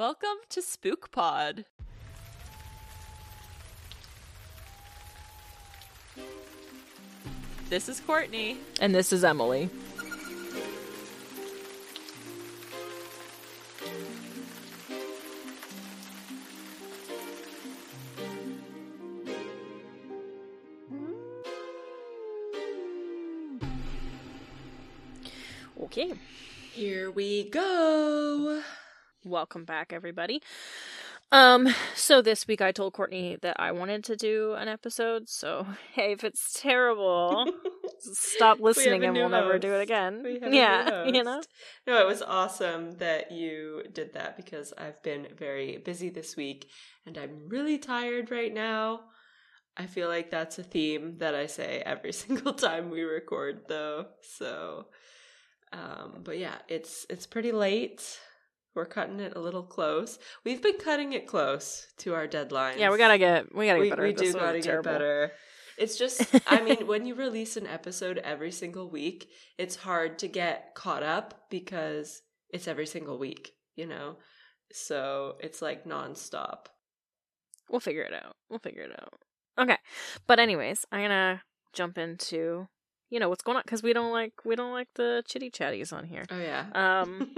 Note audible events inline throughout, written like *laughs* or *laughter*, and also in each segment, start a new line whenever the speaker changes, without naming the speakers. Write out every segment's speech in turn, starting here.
Welcome to Spook Pod. This is Courtney.
And this is Emily. Okay.
Here we go.
Welcome back, everybody. Um, so this week I told Courtney that I wanted to do an episode, so *laughs* hey, if it's terrible, stop *laughs* listening and we'll never do it again.
We
yeah, *laughs* you know?
No, it was awesome that you did that because I've been very busy this week and I'm really tired right now. I feel like that's a theme that I say every single time we record though. So um but yeah, it's it's pretty late. We're cutting it a little close. We've been cutting it close to our deadline.
Yeah, we gotta get we gotta get better.
we do gotta get better. It's just, I mean, *laughs* when you release an episode every single week, it's hard to get caught up because it's every single week, you know? So it's like nonstop.
We'll figure it out. We'll figure it out. Okay, but anyways, I'm gonna jump into you know what's going on because we don't like we don't like the chitty chatties on here.
Oh, yeah.
Um,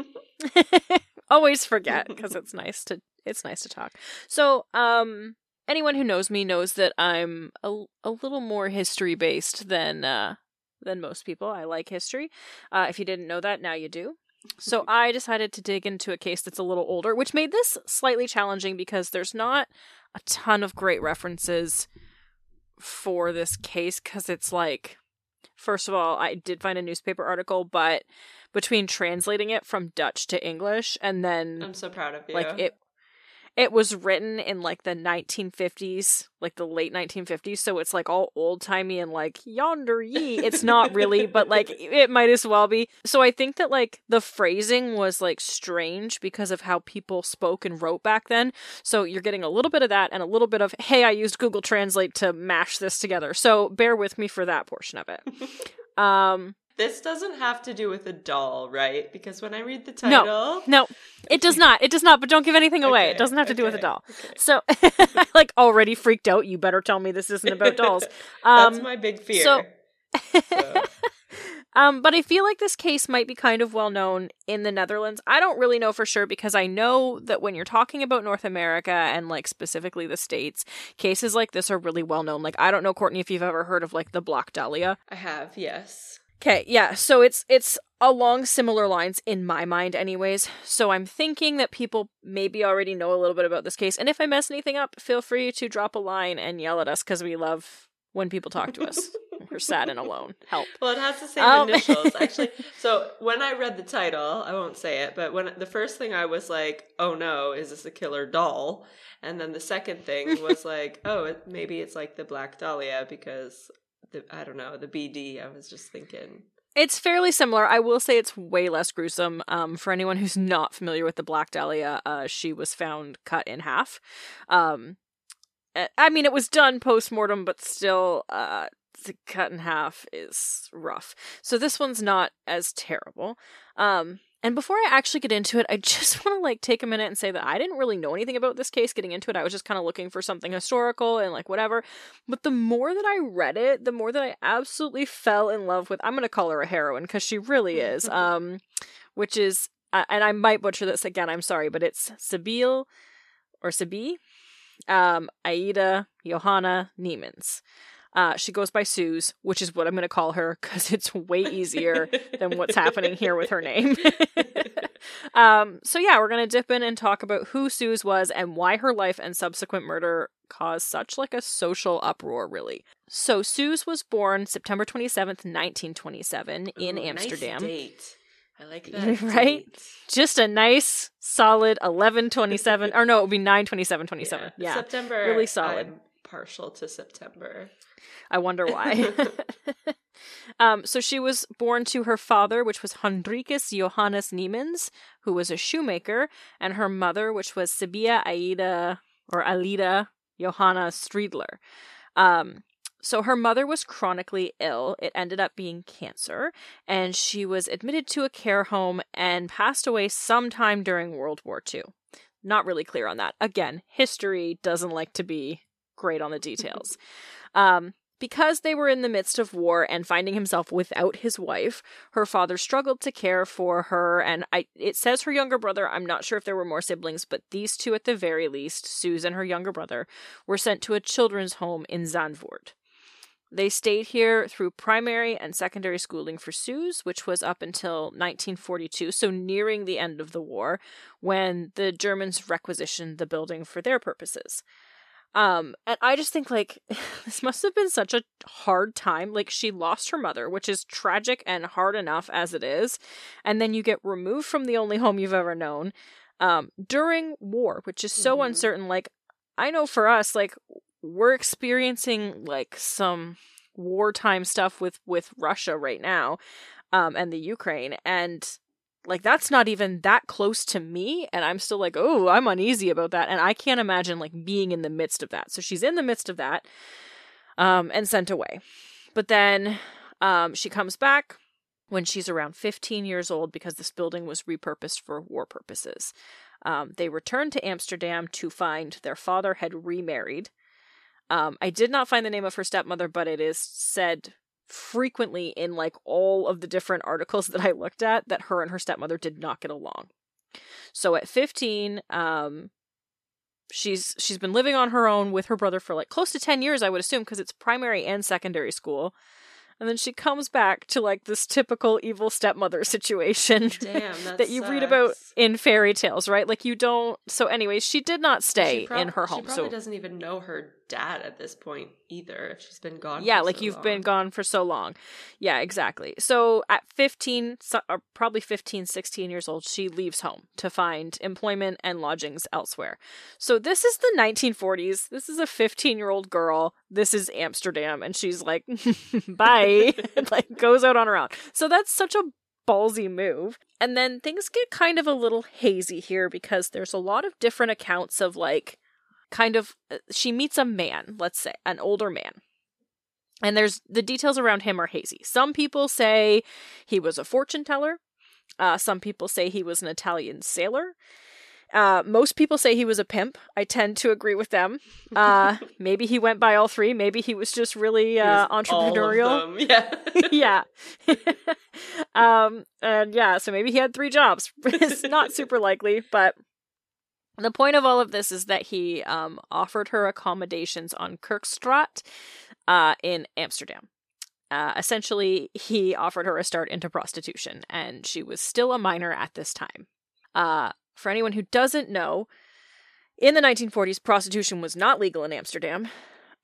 *laughs* *laughs* always forget *laughs* because it's nice to it's nice to talk. So, um, anyone who knows me knows that I'm a, a little more history based than uh than most people. I like history. Uh, if you didn't know that, now you do. So *laughs* I decided to dig into a case that's a little older, which made this slightly challenging because there's not a ton of great references for this case because it's like first of all, I did find a newspaper article, but between translating it from Dutch to English and then
I'm so proud of you.
like it it was written in like the 1950s, like the late 1950s, so it's like all old-timey and like yonder ye. It's not *laughs* really, but like it might as well be. So I think that like the phrasing was like strange because of how people spoke and wrote back then. So you're getting a little bit of that and a little bit of hey, I used Google Translate to mash this together. So bear with me for that portion of it. *laughs* Um
This doesn't have to do with a doll, right? Because when I read the title.
No, no, it does not. It does not. But don't give anything away.
Okay,
it doesn't have to do with a doll.
okay.
So, *laughs* like already freaked out. You better tell me this isn't about dolls. *laughs* Um,
That's my big fear.
so- *laughs*
So-
um, but I feel like this case might be kind of well known in the Netherlands. I don't really know for sure because I know that when you're talking about North America and like specifically the states, cases like this are really well known. Like I don't know, Courtney, if you've ever heard of like the Black Dahlia.
I have, yes.
Okay, yeah. So it's it's along similar lines in my mind anyways. So I'm thinking that people maybe already know a little bit about this case. And if I mess anything up, feel free to drop a line and yell at us cuz we love when people talk to us. *laughs* We're sad and alone. Help.
Well, it has the same
Um,
initials, actually. *laughs* So when I read the title, I won't say it, but when the first thing I was like, "Oh no, is this a killer doll?" And then the second thing was *laughs* like, "Oh, it, maybe it's like the Black Dahlia because the I don't know the BD." I was just thinking,
It's fairly similar. I will say it's way less gruesome. Um, for anyone who's not familiar with the Black Dahlia, uh, she was found cut in half. Um, I mean, it was done post mortem, but still, uh, cut in half is rough. So this one's not as terrible. Um, and before I actually get into it, I *laughs* just want to like take a minute and say that I didn't really know anything about this case getting into it. I was just kind of looking for something historical and like whatever. But the more that I read it, the more that I absolutely fell in love with. I'm going to call her a heroine because she really is. *laughs* Um, which is, and I might butcher this again. I'm sorry, but it's Sibyl or Sibi, um, Aida Johanna Niemans. Uh, she goes by Suze, which is what I'm going to call her because it's way easier than what's happening here with her name. *laughs* um, so yeah, we're gonna dip in and talk about who Suze was and why her life and subsequent murder caused such like a social uproar. Really. So Suze was born September 27th, 1927, in
Ooh, nice
Amsterdam.
date. I like *laughs* that,
Right?
date.
Just a nice, solid 1127, or no, it would be 927, 27. Yeah.
September.
really solid.
I'm partial to September.
I wonder why. *laughs* *laughs* um, so she was born to her father, which was Hendrikus Johannes Niemans, who was a shoemaker, and her mother, which was Sibia Aida or Alida Johanna Striedler. Um, so her mother was chronically ill. It ended up being cancer, and she was admitted to a care home and passed away sometime during World War II. Not really clear on that. Again, history doesn't like to be great on the details. *laughs* um, because they were in the midst of war and finding himself without his wife, her father struggled to care for her. And I, it says her younger brother, I'm not sure if there were more siblings, but these two at the very least, Suze and her younger brother, were sent to a children's home in Zandvoort. They stayed here through primary and secondary schooling for Suze, which was up until 1942, so nearing the end of the war, when the Germans requisitioned the building for their purposes. Um, and I just think like *laughs* this must have been such a hard time. Like she lost her mother, which is tragic and hard enough as it is, and then you get removed from the only home you've ever known um during war, which is so
Mhm.
uncertain. Like I know for us, like we're experiencing like some wartime stuff with with Russia right now, um, and the Ukraine, and like that's not even that close to me and i'm still like oh i'm uneasy about that and i can't imagine like being in the midst of that. So she's in the midst of that um and sent away. But then um she comes back when she's around 15 years old because this building was repurposed for war purposes. Um, they returned to amsterdam to find their father had remarried. Um, i did not find the name of her stepmother but it is said frequently in like all of the different articles that I looked at that her and her stepmother did not get along. So at 15, um she's she's been living on her own with her brother for like close to 10 years I would assume because it's primary and secondary school. And then she comes back to like this typical evil stepmother *laughs* situation
Damn, that,
that you read about in fairy tales, right? Like you don't so anyways, she did not stay
prob-
in her home.
She probably
so
doesn't even know her dad at this point either. If she's been gone.
yeah like
so
you've
long.
been gone for so long yeah exactly so at 15 so, or probably 15 16 years old she leaves home to find employment and lodgings elsewhere so this is the 1940s this is a 15 year old girl this is amsterdam and she's like *laughs* bye *laughs* like goes out on her own so that's such a ballsy move and then things get kind of a little hazy here because there's a lot of different accounts of like kind of uh, she meets a man let's say an older man and there's the details around him are hazy. Some people say he was a fortune teller. Uh, some people say he was an Italian sailor. Uh, most people say he was a pimp. I tend to agree with them. Uh, *laughs* maybe he went by all three. Maybe he was just really uh,
was
entrepreneurial.
Yeah. *laughs*
yeah. *laughs* um, and yeah, so maybe he had three jobs. it's not super likely, but the point of all of this is that he um, offered her accommodations on Kerkstraat uh, in Amsterdam. Uh, essentially, he offered her a start into prostitution, and she was still a minor at this time. Uh, for anyone who doesn't know, in the 1940s, prostitution was not legal in Amsterdam,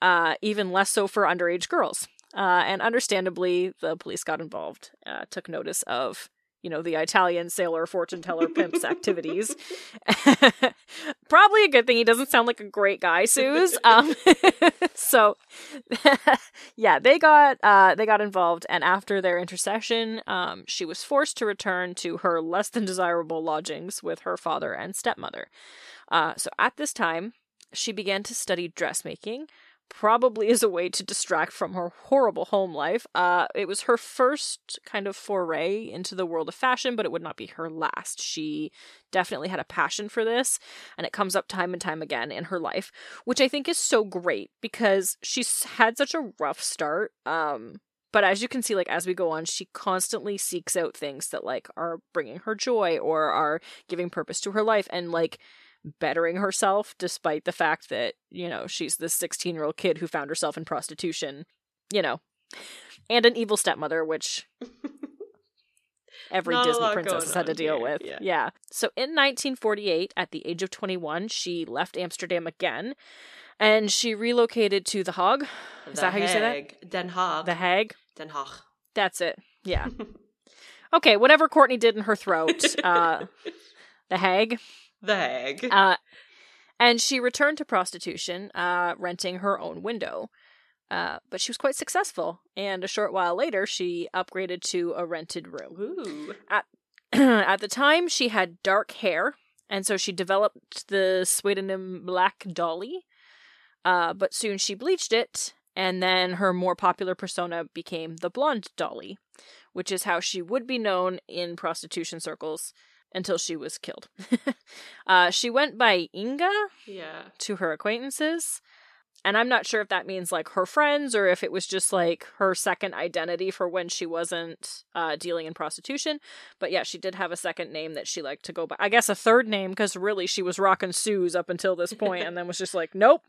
uh, even less so for underage girls. Uh, and understandably, the police got involved, uh, took notice of, you know, the Italian sailor, fortune teller, pimp's activities. *laughs* *laughs* Probably a good thing he doesn't sound like a great guy, Suze. Um, *laughs* so, yeah, they got uh, they got involved, and after their intercession, um, she was forced to return to her less than desirable lodgings with her father and stepmother. Uh, so, at this time, she began to study dressmaking probably as a way to distract from her horrible home life. Uh, it was her first kind of foray into the world of fashion, but it would not be her last. She definitely had a passion for this, and it comes up time and time again in her life, which I think is so great because she's had such a rough start. Um, but as you can see, like as we go on, she constantly seeks out things that like are bringing her joy or are giving purpose to her life, and like bettering herself despite the fact that, you know, she's this 16 year old kid who found herself in prostitution, you know, and an evil stepmother, which *laughs* every
Not
Disney princess has had to deal
here,
with.
yeah.
yeah. So in 1948, at the age of 21, she left Amsterdam again and she relocated to The Hague. Is
The
that how you say that?
Hague. Den Haag.
The Hague?
Den Haag.
That's it. Yeah. *laughs* okay, whatever Courtney did in her throat. Uh, *laughs* the Hague.
The hag.
Uh, and she returned to prostitution, uh, renting her own window. Uh, but she was quite successful, and a short while later, she upgraded to a rented room.
Ooh. *clears throat*
At the time, she had dark hair, and so she developed the pseudonym Black Dolly. Uh, but soon she bleached it, and then her more popular persona became the Blonde Dolly, which is how she would be known in prostitution circles until she was killed. *laughs* uh, she went by Inge
Yeah.
to her acquaintances. And I'm not sure if that means like her friends or if it was just like her second identity for when she wasn't uh, dealing in prostitution. But yeah, she did have a second name that she liked to go by. I guess a third name because really she was rocking Suze up until this point and then was just like, nope,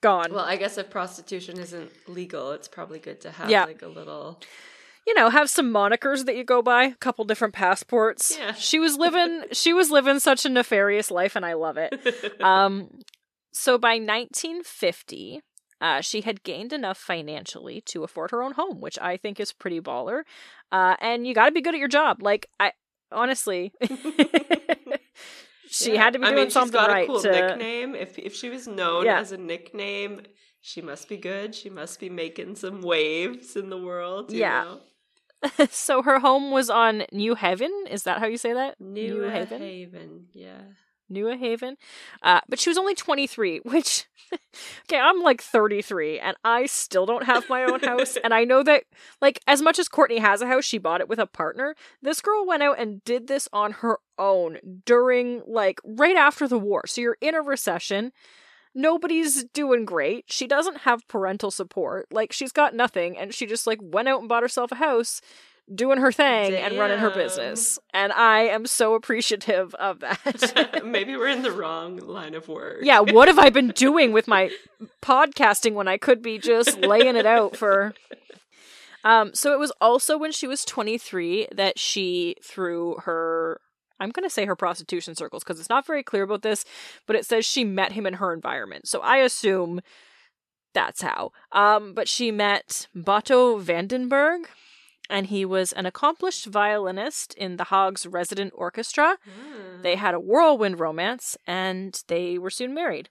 gone.
Well, I guess if prostitution isn't legal, it's probably good to have
Yeah.
like a little.
You know, have some monikers that you go by, a couple different passports.
Yeah.
She was living *laughs* she was living such a nefarious life and I love it. *laughs* Um so by 1950, uh, she had gained enough financially to afford her own home, which I think is pretty baller. Uh, and you got to be good at your job. Like I honestly, *laughs* she
Yeah.
had to be
I
doing
mean,
something
she's got
right
a cool
to.
nickname. If if she was known
Yeah.
as a nickname, she must be good. She must be making some waves in the world. you
Yeah.
know? *laughs*
so her home was on New Haven. Is that how you say that?
New,
New
Haven.
Haven?
Yeah.
New Haven. Uh, but she was only 23, *laughs* which, okay, I'm like 33 and I still don't have my own house. *laughs* and I know that, like, as much as Courtney has a house, she bought it with a partner. This girl went out and did this on her own during, like, right after the war. So you're in a recession. Nobody's doing great. She doesn't have parental support. Like, she's got nothing. And she just, like, went out and bought herself a house doing her thing and running her business. And I am so appreciative of that. *laughs*
Maybe we're in the wrong line of work.
yeah, what have I been doing with my podcasting when I could be just laying it out for um so it was also when she was 23 that she through her I'm going to say her prostitution circles because it's not very clear about this, but it says she met him in her environment. So I assume that's how. Um but she met Bato van den Bergh and he was an accomplished violinist in the Haag's resident orchestra.
Ah.
They had a whirlwind romance and they were soon married.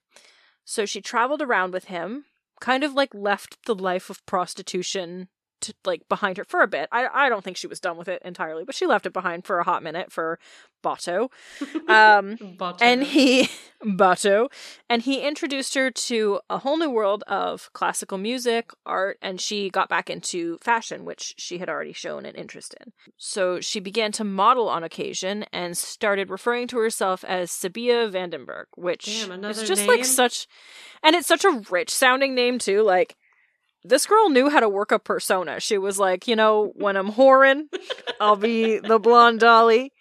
So she traveled around with him, kind of like left the life of prostitution to like behind her for a bit. I I don't think she was done with it entirely, but she left it behind for a hot minute for Bato. *laughs* Um
Bottom.
and he *laughs* Bato and he introduced her to a whole new world of classical music, art, and she got back into fashion, which she had already shown an interest in. So she began to model on occasion and started referring to herself as Sabia van den Bergh, which
Damn,
is just like such and it's such a rich sounding name too, like this girl knew how to work a persona. She was like, you know, when I'm whoring, I'll be the blonde dolly.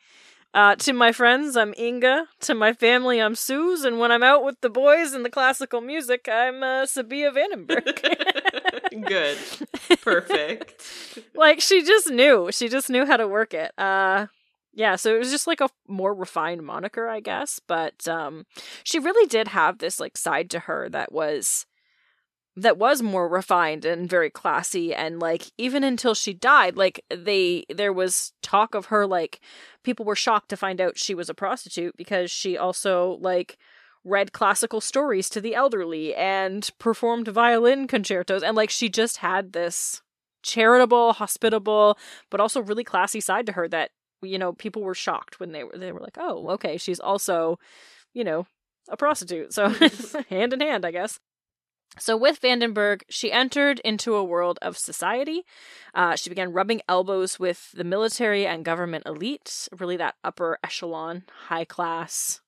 Uh, to my friends, I'm Inge. To my family, I'm Suze. And when I'm out with the boys in the classical music, I'm uh, Sabia van den Bergh. *laughs*
Good. *laughs* Perfect.
like she just knew. She just knew how to work it. Uh, yeah, so it was just like a more refined moniker, I guess. But um, she really did have this like side to her that was that was more refined and very classy and like even until she died like they there was talk of her like people were shocked to find out she was a prostitute because she also like read classical stories to the elderly and performed violin concertos and like she just had this charitable hospitable but also really classy side to her that you know people were shocked when they were they were like oh okay she's also you know a prostitute. So *laughs* hand in hand i guess so, with van den Bergh, she entered into a world of society. Uh, she began rubbing elbows with the military and government elite, really that upper echelon, high class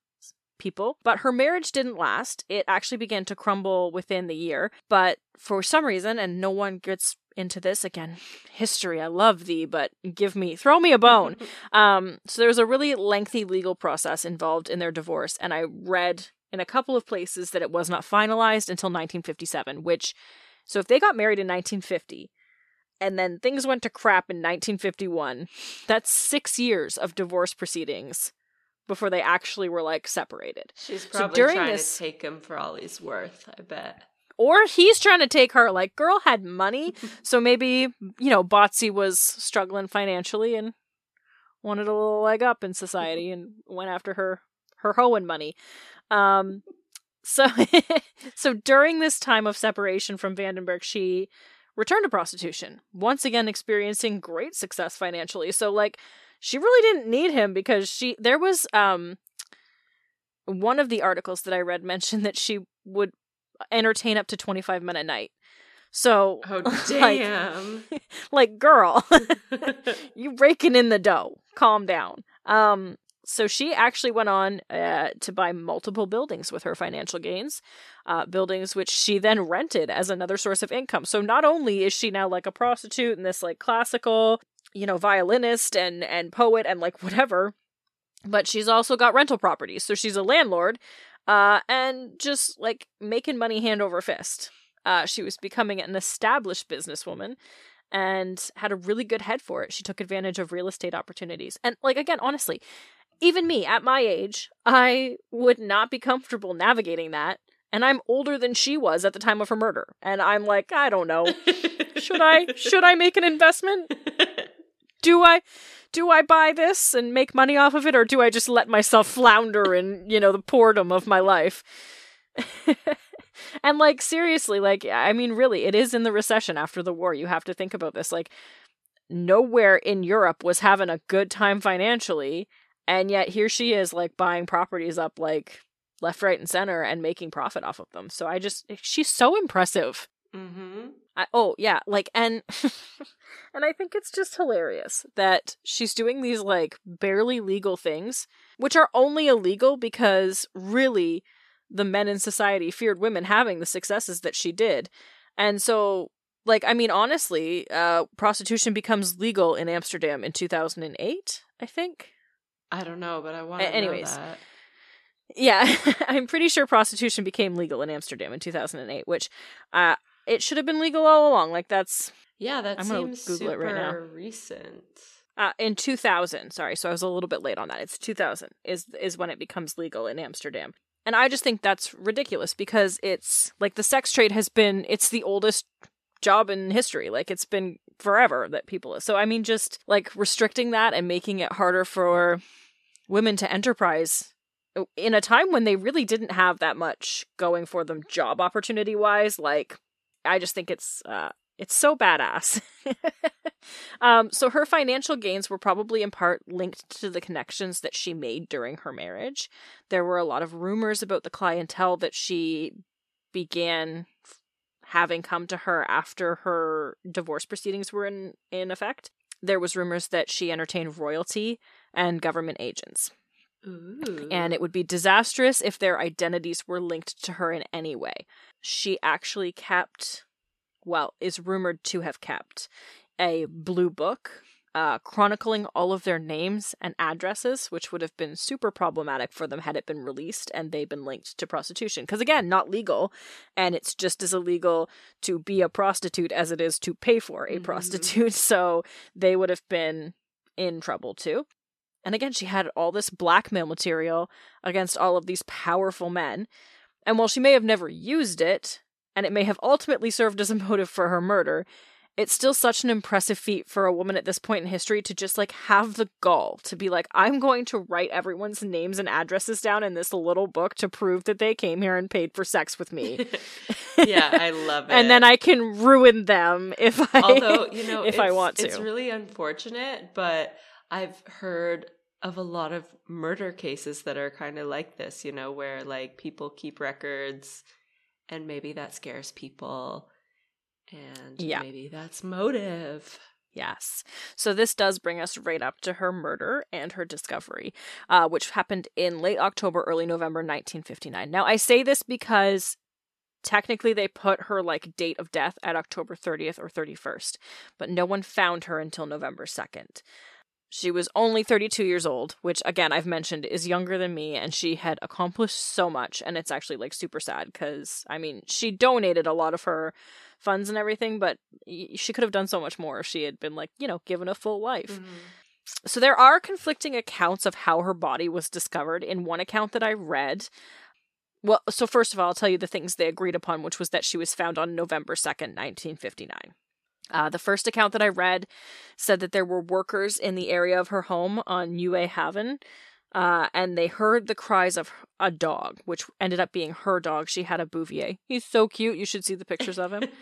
people. But her marriage didn't last. It actually began to crumble within the year. But for some reason, and no one gets into this again, history, I love thee, but give me, throw me a bone. *laughs* um, so, there was a really lengthy legal process involved in their divorce, and I read in a couple of places that it was not finalized until 1957, which, so if they got married in 1950 and then things went to crap in 1951, that's six years of divorce proceedings before they actually were like separated.
She's
So
probably
during
trying
this-
to take him for all he's worth, I bet.
Or he's trying to take her, like, girl had money, *laughs* so maybe, you know, Botsy was struggling financially and wanted a little leg up in society and went after her her hoeing money. Um so *laughs* so during this time of separation from van den Bergh, she returned to prostitution, once again experiencing great success financially. So like she really didn't need him because she there was um one of the articles that I read mentioned that she would entertain up to 25 men a night. So
Oh *laughs*
like,
damn. *laughs*
like girl, you raking in the dough. Calm down. Um So she actually went on uh, to buy multiple buildings with her financial gains, uh, buildings which she then rented as another source of income. So not only is she now like a prostitute and this like classical, you know, violinist and and poet and like whatever, but she's also got rental properties. So she's a landlord, uh, and just like making money hand over fist. Uh, she was becoming an established businesswoman and had a really good head for it. She took advantage of real estate opportunities. And, like, again, honestly, even me at my age, I would not be comfortable navigating that. And I'm older than she was at the time of her murder. And I'm like, I don't know. should I should I make an investment? Do I do I buy this and make money off of it or do I just let myself flounder in, you know, the boredom of my life? and like seriously, like I mean really, it is in the recession after the war. You have to think about this. Like nowhere in Europe was having a good time financially, and yet here she is like buying properties up like left, right, and center and making profit off of them. So I just she's so impressive.
Mm-hmm.
I, oh yeah, like and *laughs* and I think it's just hilarious that she's doing these like barely legal things, which are only illegal because really the men in society feared women having the successes that she did. And so like I mean honestly, uh prostitution becomes legal in Amsterdam in 2008, I think.
I don't know, but I want to
anyways.
know that.
Yeah, *laughs* I'm pretty sure prostitution became legal in Amsterdam in 2008, which uh it should have been legal all along. Like that's
Yeah, that
I'm gonna
seems
Google it
super
right now.
recent.
uh, in 2000. Sorry, so I was a little bit late on that. It's 2000 is is when it becomes legal in Amsterdam. And I just think that's ridiculous because it's like the sex trade has been it's the oldest job in history. Like it's been forever that people so I mean just like restricting that and making it harder for women to enterprise in a time when they really didn't have that much going for them job opportunity wise like I just think it's uh it's so badass. *laughs* um, so her financial gains were probably in part linked to the connections that she made during her marriage. There were a lot of rumors about the clientele that she began having come to her after her divorce proceedings were in, in effect. There was rumors that she entertained royalty and government agents.
Ooh.
And it would be disastrous if their identities were linked to her in any way. She actually kept well, is rumored to have kept a blue book uh, chronicling all of their names and addresses, which would have been super problematic for them had it been released and they'd been linked to prostitution. Because again, not legal, and it's just as illegal to be a prostitute as it is to pay for a
Mhm.
prostitute. *laughs* So they would have been in trouble too. And again, she had all this blackmail material against all of these powerful men. And while she may have never used it, and it may have ultimately served as a *laughs* motive for her murder, it's still such an impressive feat for a woman at this point in history to just like have the gall to be like, I'm going to write everyone's names and addresses down in this little book to prove that they came here and paid for sex with me. *laughs*
yeah, I love it. *laughs*
and then I can ruin them if I
although you *laughs* know
if I want to.
it's really unfortunate but i've heard of a lot of murder cases that are kind of like this you know where like people keep records and maybe that scares people and
Yeah.
maybe that's motive
Yes. So this does bring us right up to her murder and her discovery, uh, which happened in late October, early November 1959. Now, I say this because technically they put her like date of death at October 30th or 31st, but no one found her until November 2nd. She was only 32 years old, which again I've mentioned is younger than me and she had accomplished so much and it's actually like super sad cuz I mean, she donated a lot of her funds and everything, but she could have done so much more if she had been like, you know, given a full life. So there are conflicting accounts of how her body was discovered. In one account that I read, well, so first of all, I'll tell you the things they agreed upon, which was that she was found on November 2nd, 1959. Uh, the first account that I read said that there were workers in the area of her home on Nieuwe Haven, uh, and they heard the cries of a dog, which ended up being her dog. She had a Bouvier. He's so cute. You should see the pictures of him. *laughs*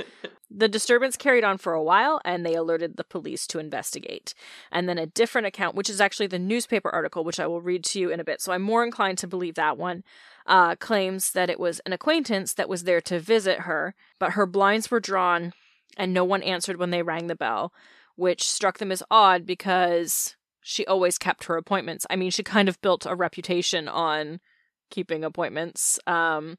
The disturbance carried on for a while, and they alerted the police to investigate. And then a different account, which is actually the newspaper article, which I will read to you in a bit, so I'm more inclined to believe that one, uh, claims that it was an acquaintance that was there to visit her, but her blinds were drawn and no one answered when they rang the bell, which struck them as odd because she always kept her appointments. I mean, she kind of built a reputation on keeping appointments. Um,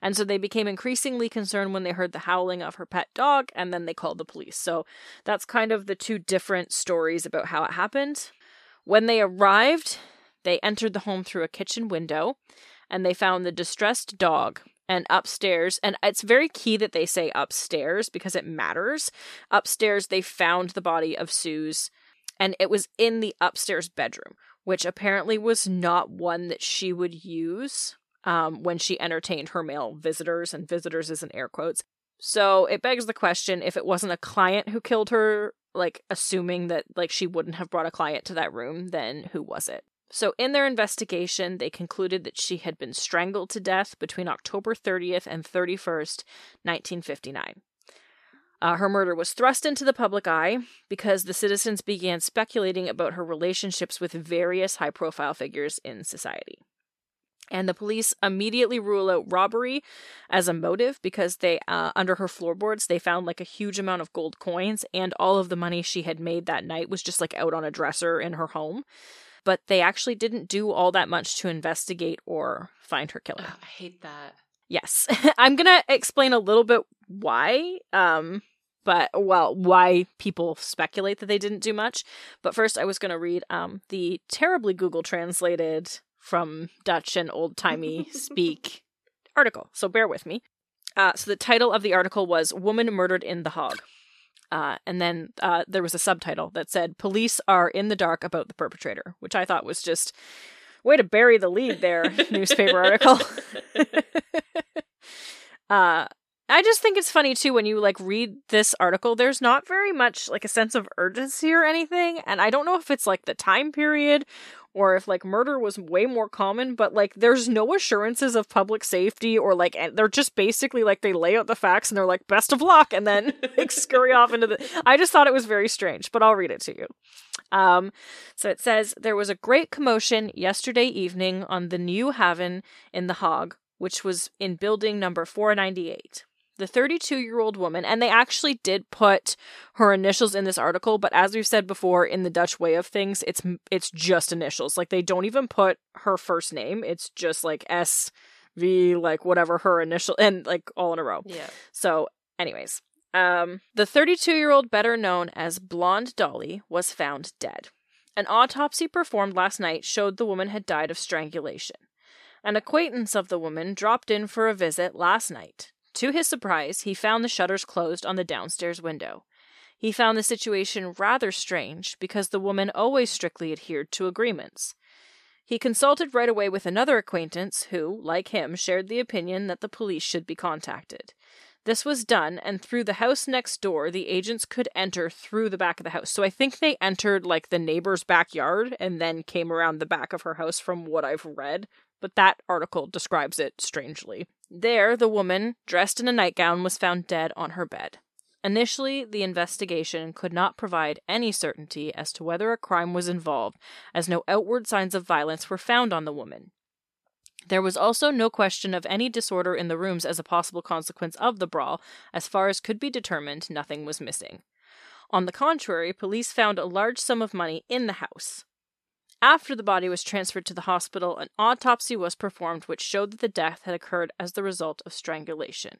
and so they became increasingly concerned when they heard the howling of her pet dog, and then they called the police. So that's kind of the two different stories about how it happened. When they arrived, they entered the home through a kitchen window and they found the distressed dog and upstairs and it's very key that they say upstairs because it matters upstairs they found the body of Suze and it was in the upstairs bedroom which apparently was not one that she would use um, when she entertained her male visitors and visitors is in air quotes so it begs the question if it wasn't a client who killed her like assuming that like she wouldn't have brought a client to that room then who was it so, in their investigation, they concluded that she had been strangled to death between October 30th and 31st, 1959. Uh, her murder was thrust into the public eye because the citizens began speculating about her relationships with various high profile figures in society. And the police immediately rule out robbery as a motive because they, uh, under her floorboards, they found like a huge amount of gold coins, and all of the money she had made that night was just like out on a dresser in her home but they actually didn't do all that much to investigate or find her killer.
I hate that.
Yes. *laughs* I'm going to explain a little bit why um but well, why people speculate that they didn't do much. But first I was going to read um the terribly Google translated from Dutch and old-timey *laughs* speak article. So bear with me. Uh, so the title of the article was Woman Murdered in the Hague. Uh, and then uh, there was a subtitle that said "Police are in the dark about the perpetrator," which I thought was just way to bury the lead there. *laughs* newspaper article. *laughs* uh, I just think it's funny too when you like read this article. There's not very much like a sense of urgency or anything, and I don't know if it's like the time period or if like murder was way more common, but like there's no assurances of public safety or like they're just basically like they lay out the facts and they're like best of luck and then like scurry off into the I just thought it was very strange, but I'll read it to you. Um so it says there was a great commotion yesterday evening on the New Haven in the Hague, which was in building number 498 the 32 year old woman, and they actually did put her initials in this article, but as we've said before, in the Dutch way of things, it's it's just initials. Like they don't even put her first name. It's just like S V, like whatever her initial, and like all in a row.
Yeah.
So, anyways, um, the 32 year old, better known as Blonde Dolly, was found dead. An autopsy performed last night showed the woman had died of strangulation. An acquaintance of the woman dropped in for a visit last night. To his surprise, he found the shutters closed on the downstairs window. He found the situation rather strange because the woman always strictly adhered to agreements. He consulted right away with another acquaintance who, like him, shared the opinion that the police should be contacted. This was done, and through the house next door, the agents could enter through the back of the house. So I think they entered like the neighbor's backyard and then came around the back of her house from what I've read but that article describes it strangely. There, the woman, dressed in a nightgown, was found dead on her bed. Initially, the investigation could not provide any certainty as to whether a crime was involved, as no outward signs of violence were found on the woman. There was also no question of any disorder in the rooms as a possible consequence of the brawl. As far as could be determined, nothing was missing. On the contrary, police found a large sum of money in the house. After the body was transferred to the hospital, an autopsy was performed which showed that the death had occurred as the result of strangulation.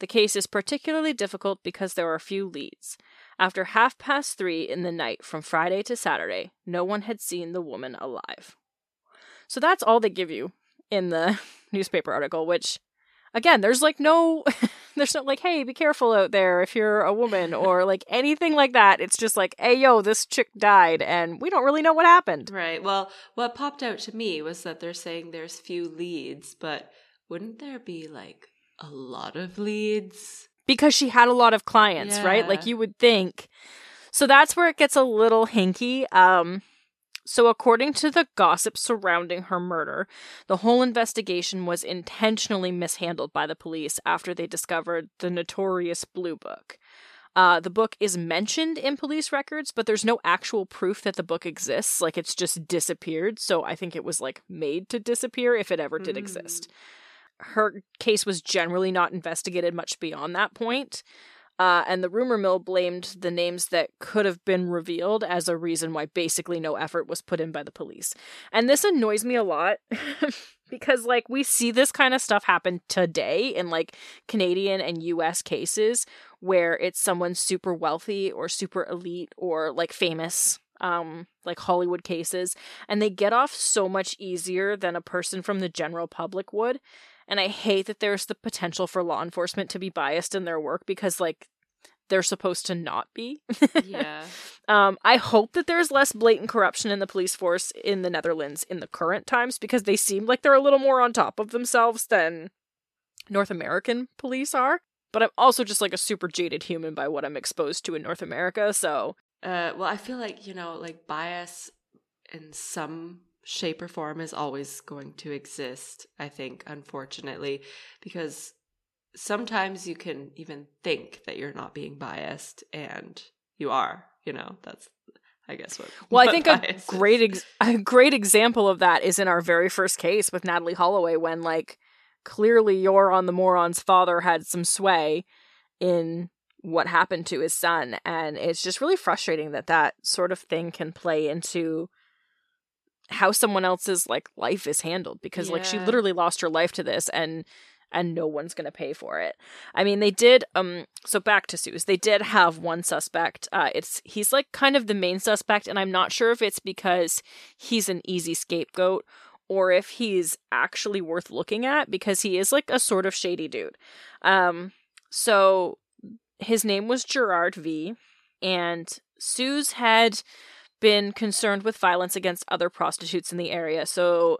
The case is particularly difficult because there are few leads. After half past three in the night from Friday to Saturday, no one had seen the woman alive. So that's all they give you in the *laughs* newspaper article, which again, there's like no, *laughs* there's no like, hey, be careful out there if you're a woman or like *laughs* anything like that. It's just like, hey, yo, this chick died and we don't really know what happened.
Right. Well, what popped out to me was that they're saying there's few leads, but wouldn't there be like a lot of leads?
Because she had a lot of clients, yeah. right? Like you would think. So that's where it gets a little hinky. Um, so, according to the gossip surrounding her murder, the whole investigation was intentionally mishandled by the police after they discovered the notorious Blue Book. Uh, the book is mentioned in police records, but there's no actual proof that the book exists. Like, it's just disappeared. So, I think it was like made to disappear if it ever did mm. exist. Her case was generally not investigated much beyond that point. Uh, and the rumor mill blamed the names that could have been revealed as a reason why basically no effort was put in by the police. And this annoys me a lot *laughs* because, like, we see this kind of stuff happen today in like Canadian and US cases where it's someone super wealthy or super elite or like famous um like Hollywood cases and they get off so much easier than a person from the general public would and I hate that there's the potential for law enforcement to be biased in their work because like they're supposed to not be.
yeah. *laughs*
Um, I hope that there's less blatant corruption in the police force in the Netherlands in the current times because they seem like they're a little more on top of themselves than North American police are. But I'm also just like a super jaded human by what I'm exposed to in North America, so
Uh, well, I feel like, you know, like bias in some shape or form is always going to exist, I think, unfortunately, because sometimes you can even think that you're not being biased and you are, you know, that's I guess what
Well,
what
I think a great ex- a great example of that is in our very first case with Natalee Holloway when like clearly Joran the moron's father had some sway in what happened to his son and it's just really frustrating that that sort of thing can play into how someone else's like life is handled because like she literally lost her life to this and and no one's going to pay for it. I mean, they did um so back to Suze. They did have one suspect. Uh it's he's like kind of the main suspect and I'm not sure if it's because he's an easy scapegoat or if he's actually worth looking at because he is like a sort of shady dude. Um so his name was Gerard V and Suze had been concerned with violence against other prostitutes in the area. So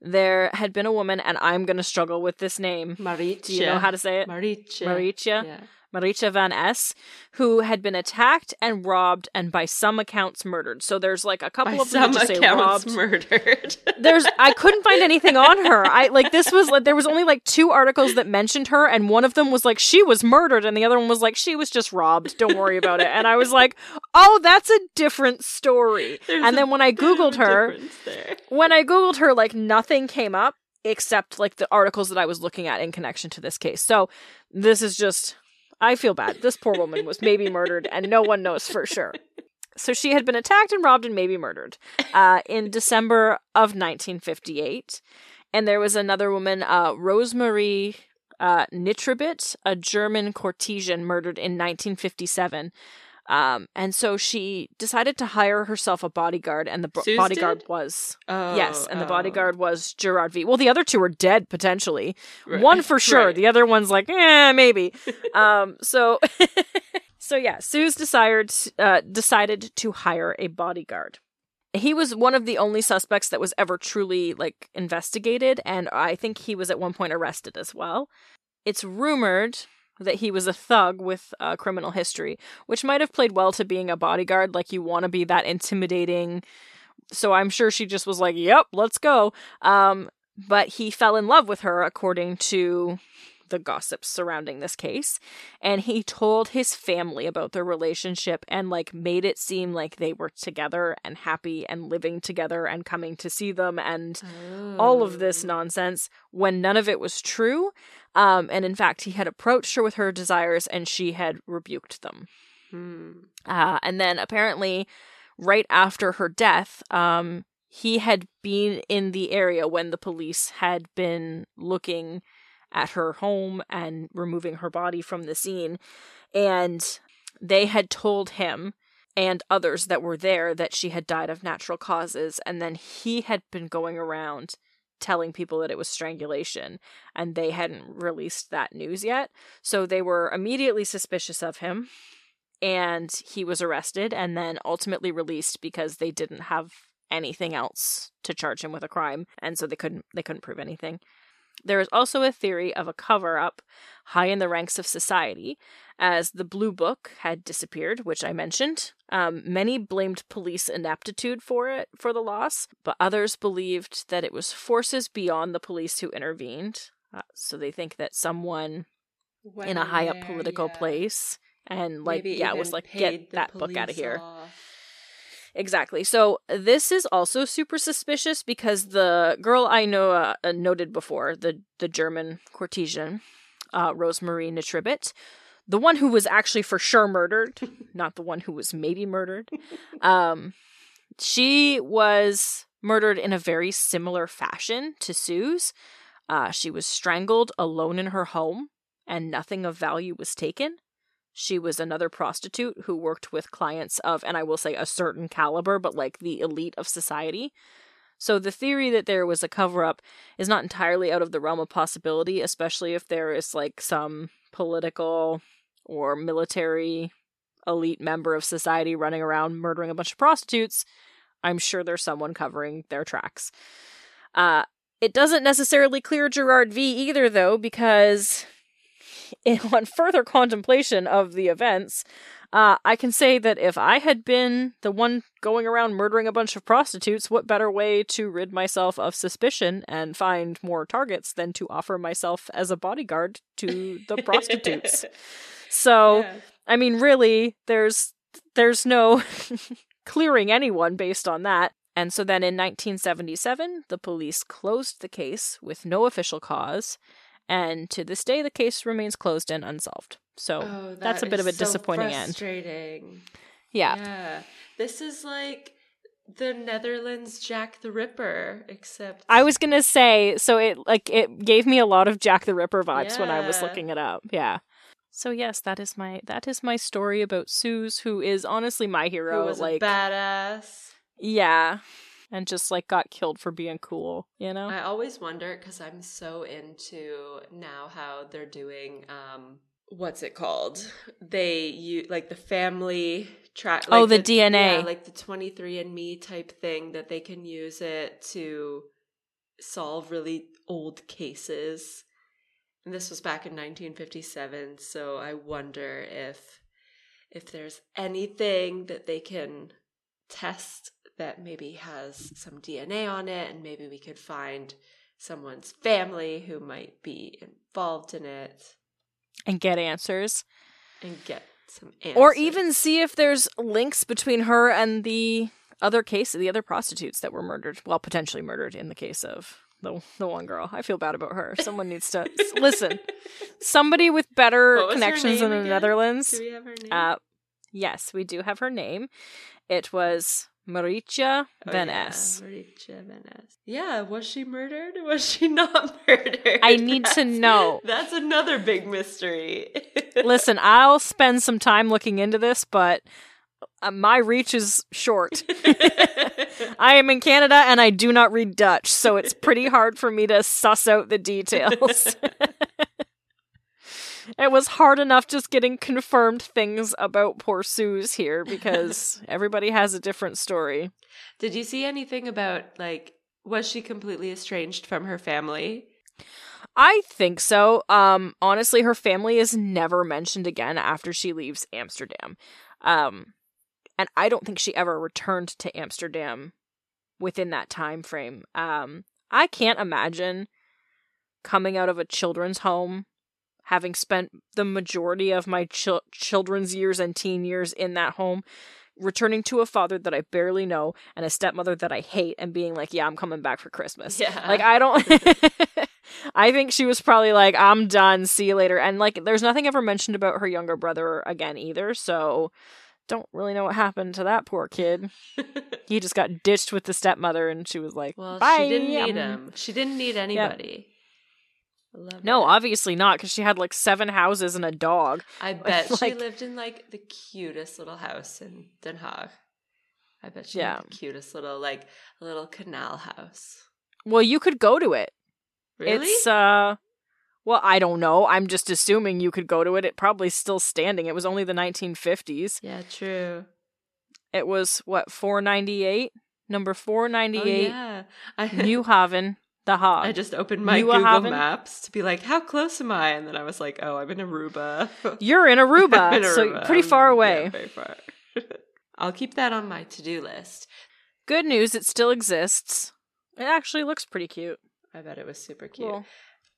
there had been a woman and I'm going to struggle with this name.
Maricha.
Do you know how to say it?
Maricha.
Maricha?
Yeah.
Maricha Van S, who had been attacked and robbed and by some accounts murdered. So there's like a couple
By
of them
some
that just say
accounts
robbed.
murdered. *laughs*
There's I couldn't find anything on her. I like this was like there was only like two articles that mentioned her and one of them was like she was murdered and the other one was like she was just robbed. Don't worry about it. And I was like, "Oh, that's a different story."
There's
and then when I
bit of a
googled her, when I googled her, like nothing came up except like the articles that I was looking at in connection to this case. So this is just, I feel bad. This poor woman was maybe murdered, and no one knows for sure. So she had been attacked and robbed and maybe murdered uh, in December of 1958. And there was another woman, uh, Rosemarie uh, Nitribitt, a German courtesan, murdered in 1957. Um, and so she decided to hire herself a bodyguard, and the bo- bodyguard
did?
was
Oh,
yes, and the
oh.
bodyguard was Gerard V. Well, the other two are dead potentially.
Right.
One for *laughs* sure.
Right.
The other one's like, eh, maybe. *laughs* um, so, *laughs* so yeah, Suze desired uh, decided to hire a bodyguard. He was one of the only suspects that was ever truly like investigated, and I think he was at one point arrested as well. It's rumored that he was a thug with a criminal history, which might have played well to being a bodyguard. Like you want to be that intimidating. So I'm sure she just was like, "Yep, let's go." Um, but he fell in love with her, according to the gossip surrounding this case, and he told his family about their relationship and like made it seem like they were together and happy and living together and coming to see them and all of this
Oh.
nonsense when none of it was true. Um, and in fact, he had approached her with her desires and she had rebuked them.
Hmm.
Uh, and then apparently, right after her death, um, he had been in the area when the police had been looking at her home and removing her body from the scene. And they had told him and others that were there that she had died of natural causes. And then he had been going around telling people that it was strangulation and they hadn't released that news yet. So they were immediately suspicious of him and he was arrested and then ultimately released because they didn't have anything else to charge him with a crime and so they couldn't they couldn't prove anything. There is also a theory of a cover up high in the ranks of society, as the Blue Book had disappeared, which I mentioned. Um, many blamed police ineptitude for it, for the loss, but others believed that it was forces beyond the police who intervened. Uh, so they think that someone in a high up political
yeah.
place and like
Maybe
yeah it was like get that book out of here
off.
Exactly. So this is also super suspicious because the girl I know uh, uh, noted before, the the German courtesan, uh, Rosemarie Nitribitt, the one who was actually for sure murdered, *laughs* not the one who was maybe murdered. Um, she was murdered in a very similar fashion to Suze. Uh, she was strangled alone in her home, and nothing of value was taken. She was another prostitute who worked with clients of, and I will say a certain caliber, but like the elite of society. So the theory that there was a cover up is not entirely out of the realm of possibility, especially if there is like some political or military elite member of society running around murdering a bunch of prostitutes. I'm sure there's someone covering their tracks. Uh, it doesn't necessarily clear Gerard V either, though, because *laughs* on further contemplation of the events, uh, I can say that if I had been the one going around murdering a bunch of prostitutes, what better way to rid myself of suspicion and find more targets than to offer myself as a bodyguard to the prostitutes? *laughs* So, yeah. I mean, really, there's there's no *laughs* clearing anyone based on that. And so then in 1977, the police closed the case with no official cause, and to this day, the case remains closed and unsolved. So oh, that that's a bit of a so disappointing
frustrating.
end. Yeah.
Yeah. This is like the Netherlands Jack the Ripper, except
I was gonna say, so it like it gave me a lot of Jack the Ripper vibes yeah. when I was looking it up. Yeah. So yes, that is my that is my story about Suze, who is honestly my hero. Like
badass.
Yeah and just like got killed for being cool, you know?
I always wonder because I'm so into now how they're doing um what's it called? They you like the family track
like Oh, the, the DNA.
Yeah, like the 23andme type thing that they can use it to solve really old cases. And this was back in 1957, so I wonder if if there's anything that they can test that maybe has some DNA on it, and maybe we could find someone's family who might be involved in it
and get answers
and get some answers.
or even see if there's links between her and the other case the other prostitutes that were murdered well potentially murdered in the case of the the one girl i feel bad about her someone needs to *laughs* listen somebody with better connections in the
again?
netherlands
do we have her name?
Uh, yes we do have her name it was Maricha
oh,
Van S.
Yeah, Maricha Van S. Yeah, was she murdered? *laughs* Was she not murdered?
I need that's, to know. *laughs*
That's another big mystery. *laughs*
Listen, I'll spend some time looking into this, but uh, my reach is short. I am in Canada and I do not read Dutch, so it's pretty hard for me to suss out the details it was hard enough just getting confirmed things about poor Suze here because *laughs* everybody has a different story.
Did you see anything about like was she completely estranged from her family?
I think so. Um honestly her family is never mentioned again after she leaves Amsterdam. Um and I don't think she ever returned to Amsterdam within that time frame. Um I can't imagine coming out of a children's home having spent the majority of my ch- children's years and teen years in that home, returning to a father that I barely know and a stepmother that I hate and being like, yeah, I'm coming back for Christmas.
Yeah.
Like, I don't. *laughs* I think she was probably like, I'm done. See you later. And like, there's nothing ever mentioned about her younger brother again either. So don't really know what happened to that poor kid. *laughs* he just got ditched with the stepmother and she was like,
well,
Bye.
she didn't need him. She didn't need anybody.
No, obviously not, because she had like seven houses and a dog.
I *laughs* bet like, she lived in like the cutest little house in Den Haag. I bet she yeah. had the cutest little like little canal house.
Well, you could go to it.
Really?
It's uh well, I don't know. I'm just assuming you could go to it. It probably still standing. It was only the 1950s.
Yeah, true.
It was what 498, number 498.
Oh, yeah. *laughs*
I- New Haven. The Hague.
I just opened my Google Haven? Maps to be like, how close am I? And then I was like, oh, I'm in Aruba. *laughs*
You're in Aruba, in Aruba. so pretty far away.
Yeah, very far. *laughs* I'll keep that on my to do list.
Good news, it still exists. It actually looks pretty cute.
I bet it was super cute. Cool.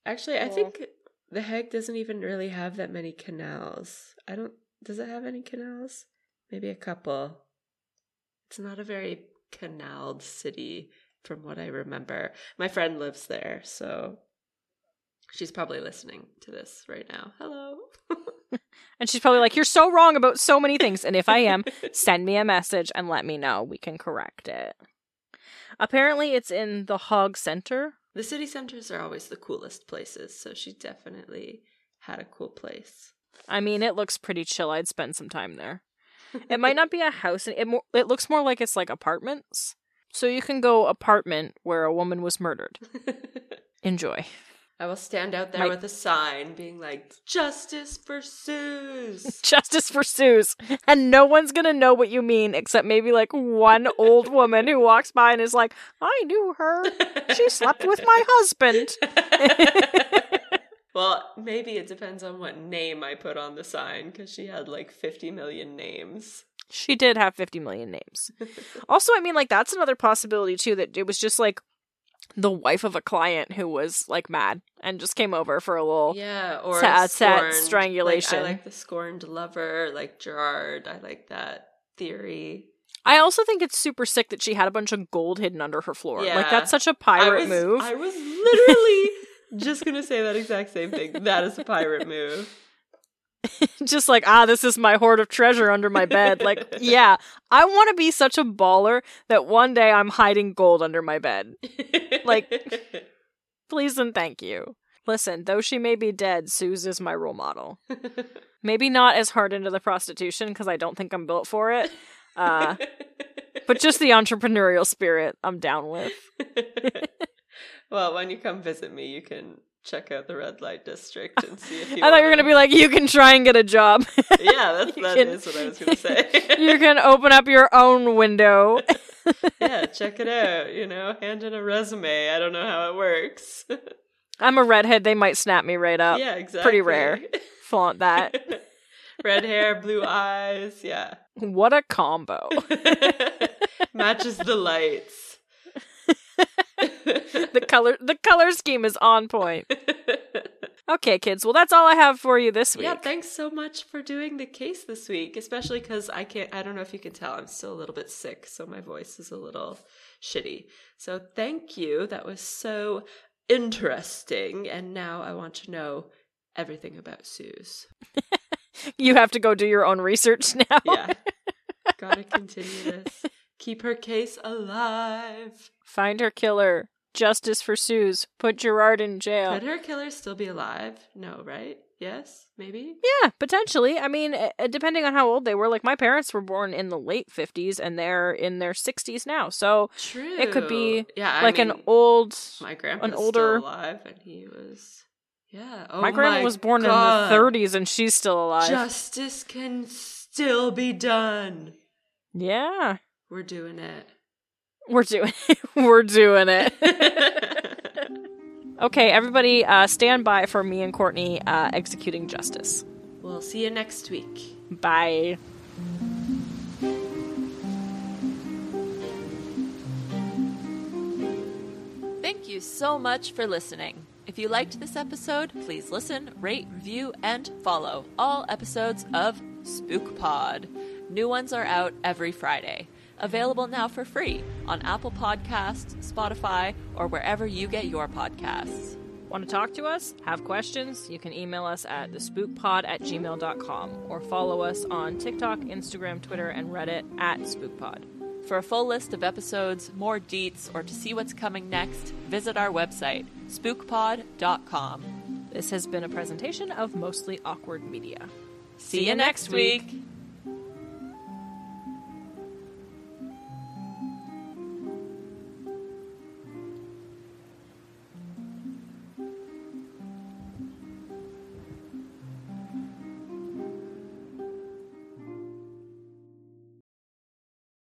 Actually, cool. I think The Hague doesn't even really have that many canals. I don't. Does it have any canals? Maybe a couple. It's not a very canaled city from what I remember. My friend lives there, so she's probably listening to this right now. Hello. *laughs*
and she's probably like, You're so wrong about so many things. And if I am, *laughs* send me a message and let me know. We can correct it. Apparently, it's in the Haag Center.
The city centers are always the coolest places, so she definitely had a cool place.
I mean, it looks pretty chill. I'd spend some time there. *laughs* It might not be a house. It, mo- it looks more like it's like apartments. So you can go apartment where a woman was murdered. *laughs* Enjoy.
I will stand out there
My-
with a sign being like, Justice for Suze. *laughs*
Justice for Suze. And no one's going to know what you mean except maybe like one old woman who walks by and is like, I knew her. She slept with my husband. *laughs*
well, maybe it depends on what name I put on the sign because she had like 50 million names.
She did have 50 million names. *laughs* Also, I mean, like, that's another possibility too that it was just like the wife of a client who was like mad and just came over for a little.
Yeah, or
Sad- sad strangulation.
Like, I like the scorned lover, like Gerard. I like that theory.
I also think it's super sick that she had a bunch of gold hidden under her floor. Like, that's such a pirate
was,
move.
I was literally *laughs* just gonna say that exact same thing. That is a pirate move. *laughs*
just like, ah, this is my hoard of treasure under my bed. Like, *laughs* yeah, I want to be such a baller that one day I'm hiding gold under my bed. Like- *laughs* Please and thank you. Listen, though she may be dead, Suze is my role model. Maybe not as hard into the prostitution because I don't think I'm built for it. Uh, but just the entrepreneurial spirit, I'm down with.
well, when you come visit me, you can check out the red light district and see if *laughs* you.
I thought you were gonna be like, you can try and get a job. *laughs*
Yeah, *laughs* that's that
can-
is what I was gonna say.
you can open up your own window.
yeah, check it out. You know, hand in a resume. I don't know how it works.
I'm a redhead. They might snap me right up.
yeah, exactly.
pretty rare. Flaunt that.
Red hair, blue eyes. Yeah,
What a combo.
matches the lights. *laughs*
the color the color scheme is on point. Okay, kids. Well, that's all I have for you this week.
Yeah, thanks so much for doing the case this week, especially because I can't, I don't know if you can tell, I'm still a little bit sick, so my voice is a little shitty. So thank you. That was so interesting. And now I want to know everything about Suze. *laughs*
You have to go do your own research now.
Yeah. *laughs* Gotta continue this. Keep her case alive.
Find her killer. Justice for Suze. Put Gerard in jail.
Could her killer still be alive? No, right? Yes? Maybe?
Yeah, potentially. I mean, uh, uh, depending on how old they were. Like my parents were born in the late 50s and they're in their 60s now. So
True.
It could be,
yeah, I
like an old
My grandpa's
older-
still alive, and he was. Yeah. Oh
My grandma was born
God.
in the 30s and she's still alive.
Justice can still be done.
Yeah.
We're doing it.
We're doing it. *laughs* We're doing it. *laughs* okay, everybody uh stand by for me and Courtney uh executing justice.
we'll see you next week.
Bye.
Thank you so much for listening. If you liked this episode, please listen, rate, review, and follow all episodes of Spook Pod. New ones are out every Friday. Available now for free on Apple Podcasts, Spotify, or wherever you get your podcasts.
Want to talk to us? Have questions? You can email us at thespookpod at gmail.com or follow us on TikTok, Instagram, Twitter, and Reddit at spookpod.
For a full list of episodes, more deets, or to see what's coming next, visit our website, spookpod.com.
This has been a presentation of Mostly Awkward Media.
See you next week.